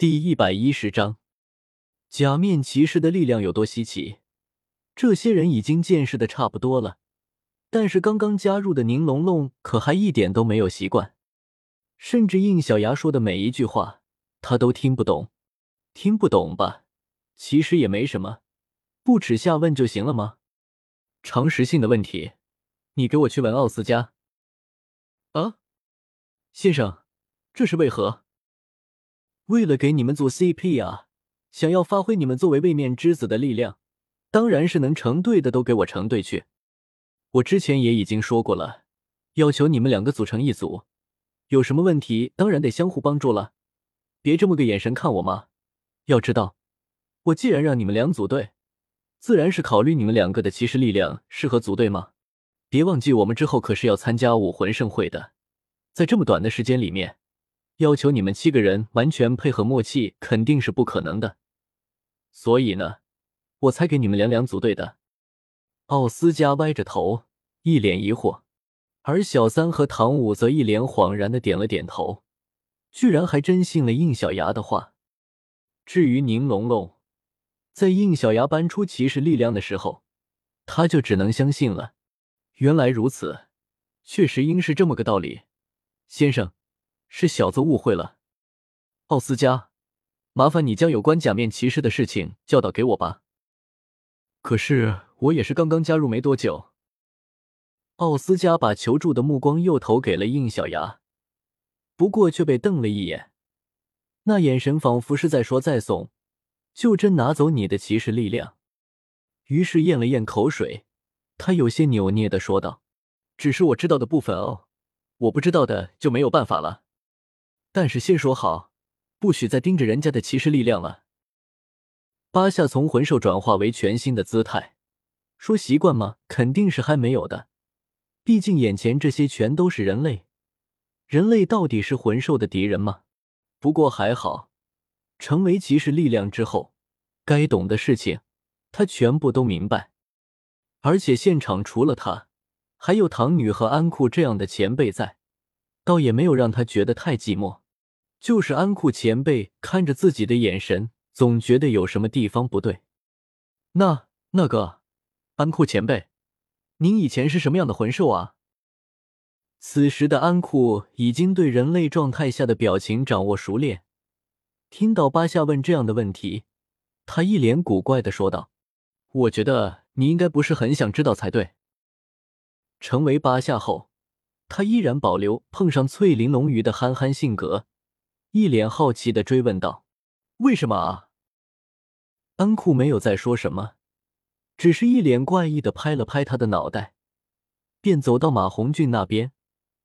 第一百一十章，假面骑士的力量有多稀奇？这些人已经见识的差不多了，但是刚刚加入的宁龙龙可还一点都没有习惯，甚至应小牙说的每一句话，他都听不懂。听不懂吧？其实也没什么，不耻下问就行了吗？常识性的问题，你给我去问奥斯加。啊，先生，这是为何？为了给你们组 CP 啊！想要发挥你们作为位面之子的力量，当然是能成对的都给我成对去。我之前也已经说过了，要求你们两个组成一组，有什么问题当然得相互帮助了，别这么个眼神看我嘛！要知道，我既然让你们两组队，自然是考虑你们两个的骑士力量适合组队嘛。别忘记，我们之后可是要参加武魂盛会的，在这么短的时间里面。要求你们七个人完全配合默契，肯定是不可能的。所以呢，我才给你们两两组队的。奥斯加歪着头，一脸疑惑，而小三和唐五则一脸恍然的点了点头，居然还真信了应小牙的话。至于宁龙龙，在应小牙搬出骑士力量的时候，他就只能相信了。原来如此，确实应是这么个道理，先生。是小子误会了，奥斯加，麻烦你将有关假面骑士的事情教导给我吧。可是我也是刚刚加入没多久。奥斯加把求助的目光又投给了应小牙，不过却被瞪了一眼，那眼神仿佛是在说：“再怂，就真拿走你的骑士力量。”于是咽了咽口水，他有些扭捏的说道：“只是我知道的部分哦，我不知道的就没有办法了。”但是先说好，不许再盯着人家的骑士力量了。巴夏从魂兽转化为全新的姿态，说习惯吗？肯定是还没有的。毕竟眼前这些全都是人类，人类到底是魂兽的敌人吗？不过还好，成为骑士力量之后，该懂的事情他全部都明白。而且现场除了他，还有唐女和安库这样的前辈在，倒也没有让他觉得太寂寞。就是安库前辈看着自己的眼神，总觉得有什么地方不对。那那个安库前辈，您以前是什么样的魂兽啊？此时的安库已经对人类状态下的表情掌握熟练。听到巴夏问这样的问题，他一脸古怪的说道：“我觉得你应该不是很想知道才对。”成为巴夏后，他依然保留碰上翠鳞龙鱼的憨憨性格。一脸好奇的追问道：“为什么啊？”安库没有再说什么，只是一脸怪异的拍了拍他的脑袋，便走到马红俊那边，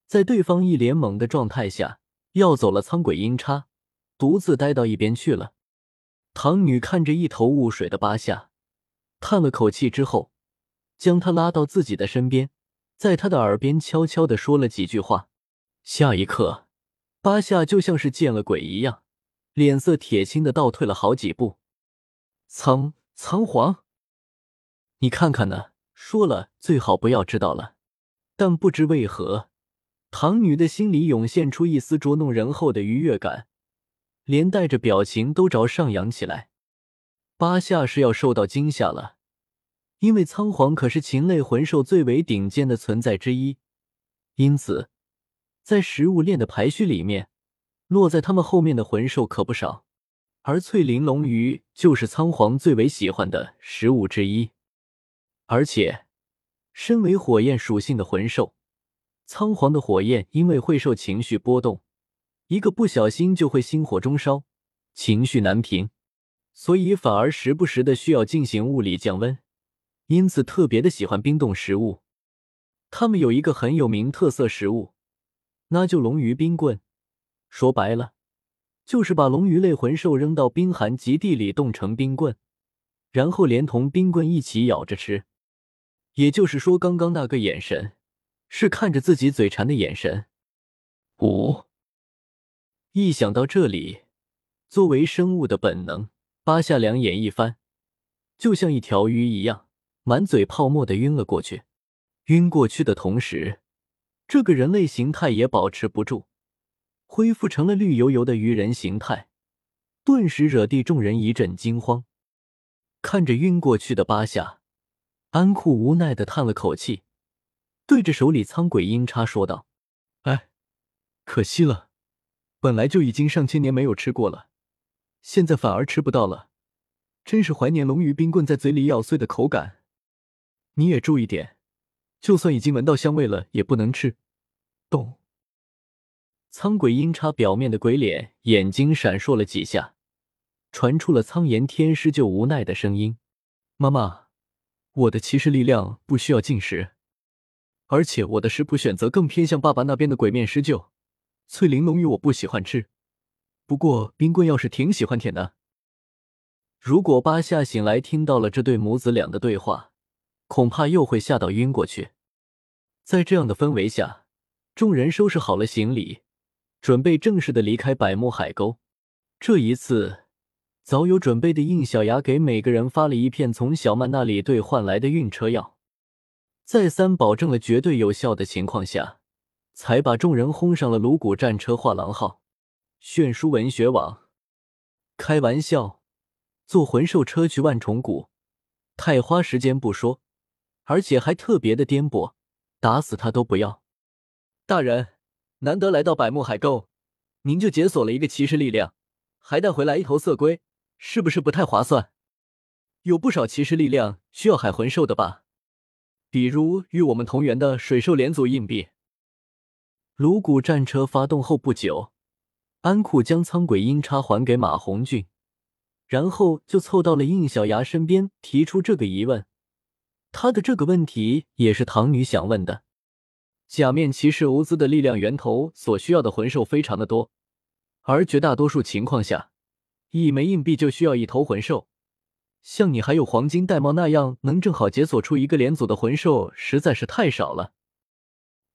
在对方一脸懵的状态下，要走了苍鬼阴差，独自待到一边去了。唐女看着一头雾水的巴夏，叹了口气之后，将他拉到自己的身边，在他的耳边悄悄的说了几句话。下一刻。巴夏就像是见了鬼一样，脸色铁青的倒退了好几步。仓仓皇，你看看呢？说了最好不要知道了。但不知为何，唐女的心里涌现出一丝捉弄人后的愉悦感，连带着表情都着上扬起来。巴夏是要受到惊吓了，因为仓皇可是禽类魂兽最为顶尖的存在之一，因此。在食物链的排序里面，落在他们后面的魂兽可不少，而翠鳞龙鱼就是仓皇最为喜欢的食物之一。而且，身为火焰属性的魂兽，仓皇的火焰因为会受情绪波动，一个不小心就会心火中烧，情绪难平，所以反而时不时的需要进行物理降温，因此特别的喜欢冰冻食物。他们有一个很有名特色食物。那就龙鱼冰棍，说白了，就是把龙鱼类魂兽扔到冰寒极地里冻成冰棍，然后连同冰棍一起咬着吃。也就是说，刚刚那个眼神是看着自己嘴馋的眼神。五，一想到这里，作为生物的本能，巴夏两眼一翻，就像一条鱼一样，满嘴泡沫的晕了过去。晕过去的同时。这个人类形态也保持不住，恢复成了绿油油的鱼人形态，顿时惹地众人一阵惊慌。看着晕过去的八夏，安库无奈的叹了口气，对着手里苍鬼阴叉说道：“哎，可惜了，本来就已经上千年没有吃过了，现在反而吃不到了，真是怀念龙鱼冰棍在嘴里咬碎的口感。你也注意点，就算已经闻到香味了，也不能吃。”咚。苍鬼阴差表面的鬼脸，眼睛闪烁了几下，传出了苍炎天师就无奈的声音：“妈妈，我的骑士力量不需要进食，而且我的食谱选择更偏向爸爸那边的鬼面狮鹫。翠玲珑鱼我不喜欢吃，不过冰棍要是挺喜欢舔的。”如果巴夏醒来听到了这对母子俩的对话，恐怕又会吓到晕过去。在这样的氛围下，众人收拾好了行李。准备正式的离开百慕海沟。这一次，早有准备的应小牙给每个人发了一片从小曼那里兑换来的晕车药，再三保证了绝对有效的情况下，才把众人轰上了颅骨战车画廊号。炫书文学网，开玩笑，坐魂兽车去万重谷，太花时间不说，而且还特别的颠簸，打死他都不要。大人。难得来到百慕海沟，您就解锁了一个骑士力量，还带回来一头色龟，是不是不太划算？有不少骑士力量需要海魂兽的吧？比如与我们同源的水兽连组硬币。颅骨战车发动后不久，安库将苍鬼阴叉还给马红俊，然后就凑到了应小牙身边，提出这个疑问。他的这个问题也是唐女想问的。假面骑士欧兹的力量源头所需要的魂兽非常的多，而绝大多数情况下，一枚硬币就需要一头魂兽。像你还有黄金玳瑁那样能正好解锁出一个连组的魂兽，实在是太少了。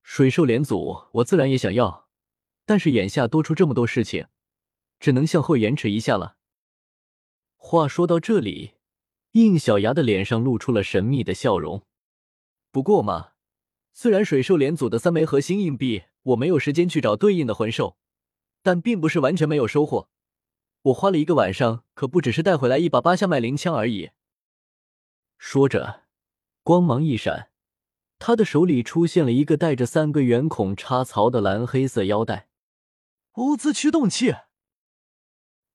水兽连组我自然也想要，但是眼下多出这么多事情，只能向后延迟一下了。话说到这里，应小牙的脸上露出了神秘的笑容。不过嘛。虽然水兽连组的三枚核心硬币我没有时间去找对应的魂兽，但并不是完全没有收获。我花了一个晚上，可不只是带回来一把八下脉灵枪而已。说着，光芒一闪，他的手里出现了一个带着三个圆孔插槽的蓝黑色腰带。乌兹驱动器！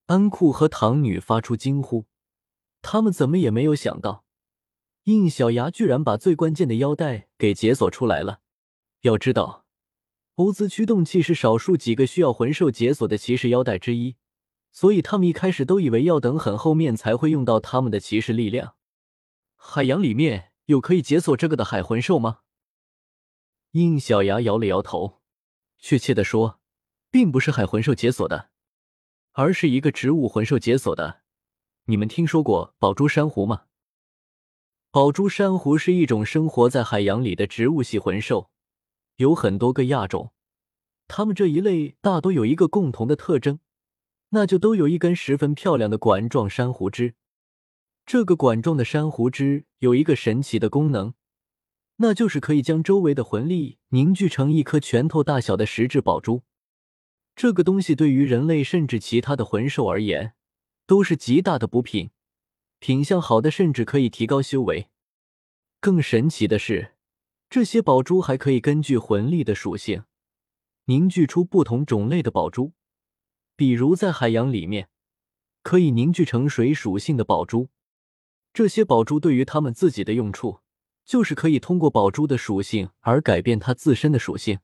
安库和唐女发出惊呼，他们怎么也没有想到。应小牙居然把最关键的腰带给解锁出来了。要知道，欧兹驱动器是少数几个需要魂兽解锁的骑士腰带之一，所以他们一开始都以为要等很后面才会用到他们的骑士力量。海洋里面有可以解锁这个的海魂兽吗？应小牙摇了摇头，确切的说，并不是海魂兽解锁的，而是一个植物魂兽解锁的。你们听说过宝珠珊瑚吗？宝珠珊瑚是一种生活在海洋里的植物系魂兽，有很多个亚种。它们这一类大多有一个共同的特征，那就都有一根十分漂亮的管状珊瑚枝。这个管状的珊瑚枝有一个神奇的功能，那就是可以将周围的魂力凝聚成一颗拳头大小的实质宝珠。这个东西对于人类甚至其他的魂兽而言，都是极大的补品。品相好的甚至可以提高修为。更神奇的是，这些宝珠还可以根据魂力的属性凝聚出不同种类的宝珠。比如在海洋里面，可以凝聚成水属性的宝珠。这些宝珠对于他们自己的用处，就是可以通过宝珠的属性而改变它自身的属性。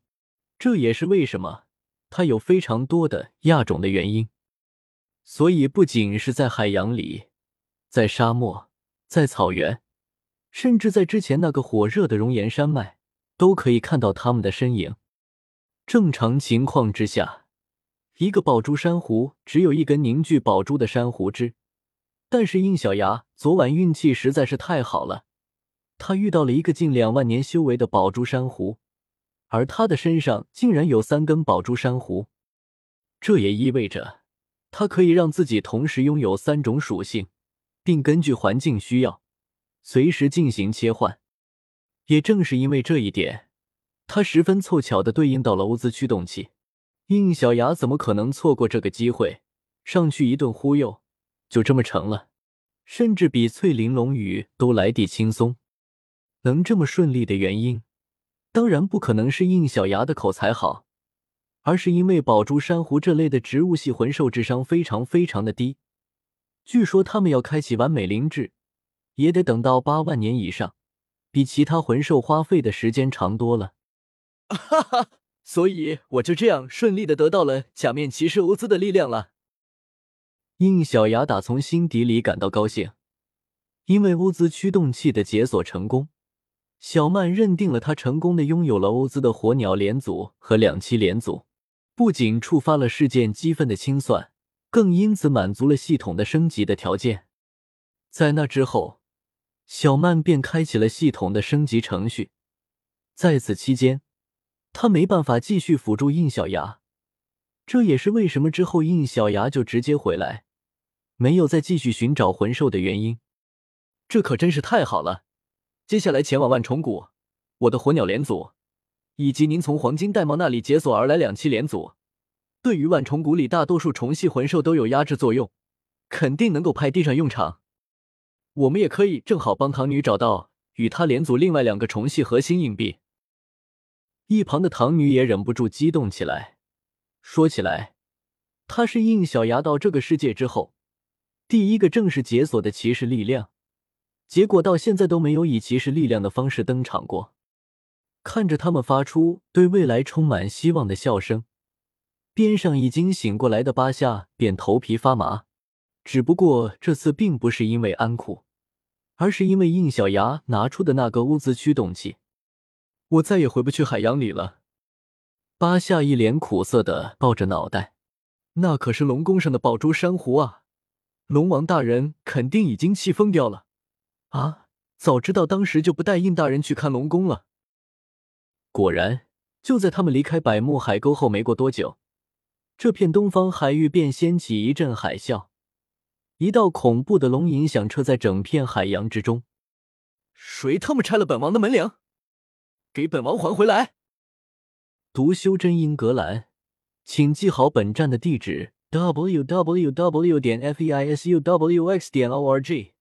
这也是为什么它有非常多的亚种的原因。所以，不仅是在海洋里。在沙漠，在草原，甚至在之前那个火热的熔岩山脉，都可以看到他们的身影。正常情况之下，一个宝珠珊瑚只有一根凝聚宝珠的珊瑚枝。但是应小牙昨晚运气实在是太好了，他遇到了一个近两万年修为的宝珠珊瑚，而他的身上竟然有三根宝珠珊瑚。这也意味着，它可以让自己同时拥有三种属性。并根据环境需要，随时进行切换。也正是因为这一点，它十分凑巧的对应到了欧兹驱动器。应小牙怎么可能错过这个机会？上去一顿忽悠，就这么成了，甚至比翠玲珑雨都来得轻松。能这么顺利的原因，当然不可能是应小牙的口才好，而是因为宝珠珊瑚这类的植物系魂兽智商非常非常的低。据说他们要开启完美灵智，也得等到八万年以上，比其他魂兽花费的时间长多了。哈哈，所以我就这样顺利的得到了假面骑士欧兹的力量了。应小牙打从心底里感到高兴，因为欧兹驱动器的解锁成功。小曼认定了他成功的拥有了欧兹的火鸟连组和两栖连组，不仅触发了事件积分的清算，更因此满足了系统的升级的条件。在那之后，小曼便开启了系统的升级程序。在此期间，他没办法继续辅助应小牙，这也是为什么之后应小牙就直接回来，没有再继续寻找魂兽的原因。这可真是太好了！接下来前往万重谷，我的火鸟连组，以及您从黄金玳瑁那里解锁而来两栖连组，对于万重谷里大多数虫系魂兽都有压制作用，肯定能够派地上用场。我们也可以正好帮唐女找到与她连组另外两个虫系核心硬币。一旁的唐女也忍不住激动起来。说起来，她是应小牙到这个世界之后，第一个正式解锁的骑士力量。结果到现在都没有以骑士力量的方式登场过。看着他们发出对未来充满希望的笑声，边上已经醒过来的巴夏便头皮发麻。只不过这次并不是因为安库，而是因为应小牙拿出的那个乌兹驱动器。我再也回不去海洋里了。巴夏一脸苦涩的抱着脑袋，那可是龙宫上的宝珠珊瑚啊！龙王大人肯定已经气疯掉了。啊！早知道当时就不带应大人去看龙宫了。果然，就在他们离开百慕海沟后没过多久，这片东方海域便掀起一阵海啸，一道恐怖的龙吟响彻在整片海洋之中。谁他妈拆了本王的门梁？给本王还回来！读修真英格兰，请记好本站的地址：w w w. 点 f e i s u w x. 点 o r g。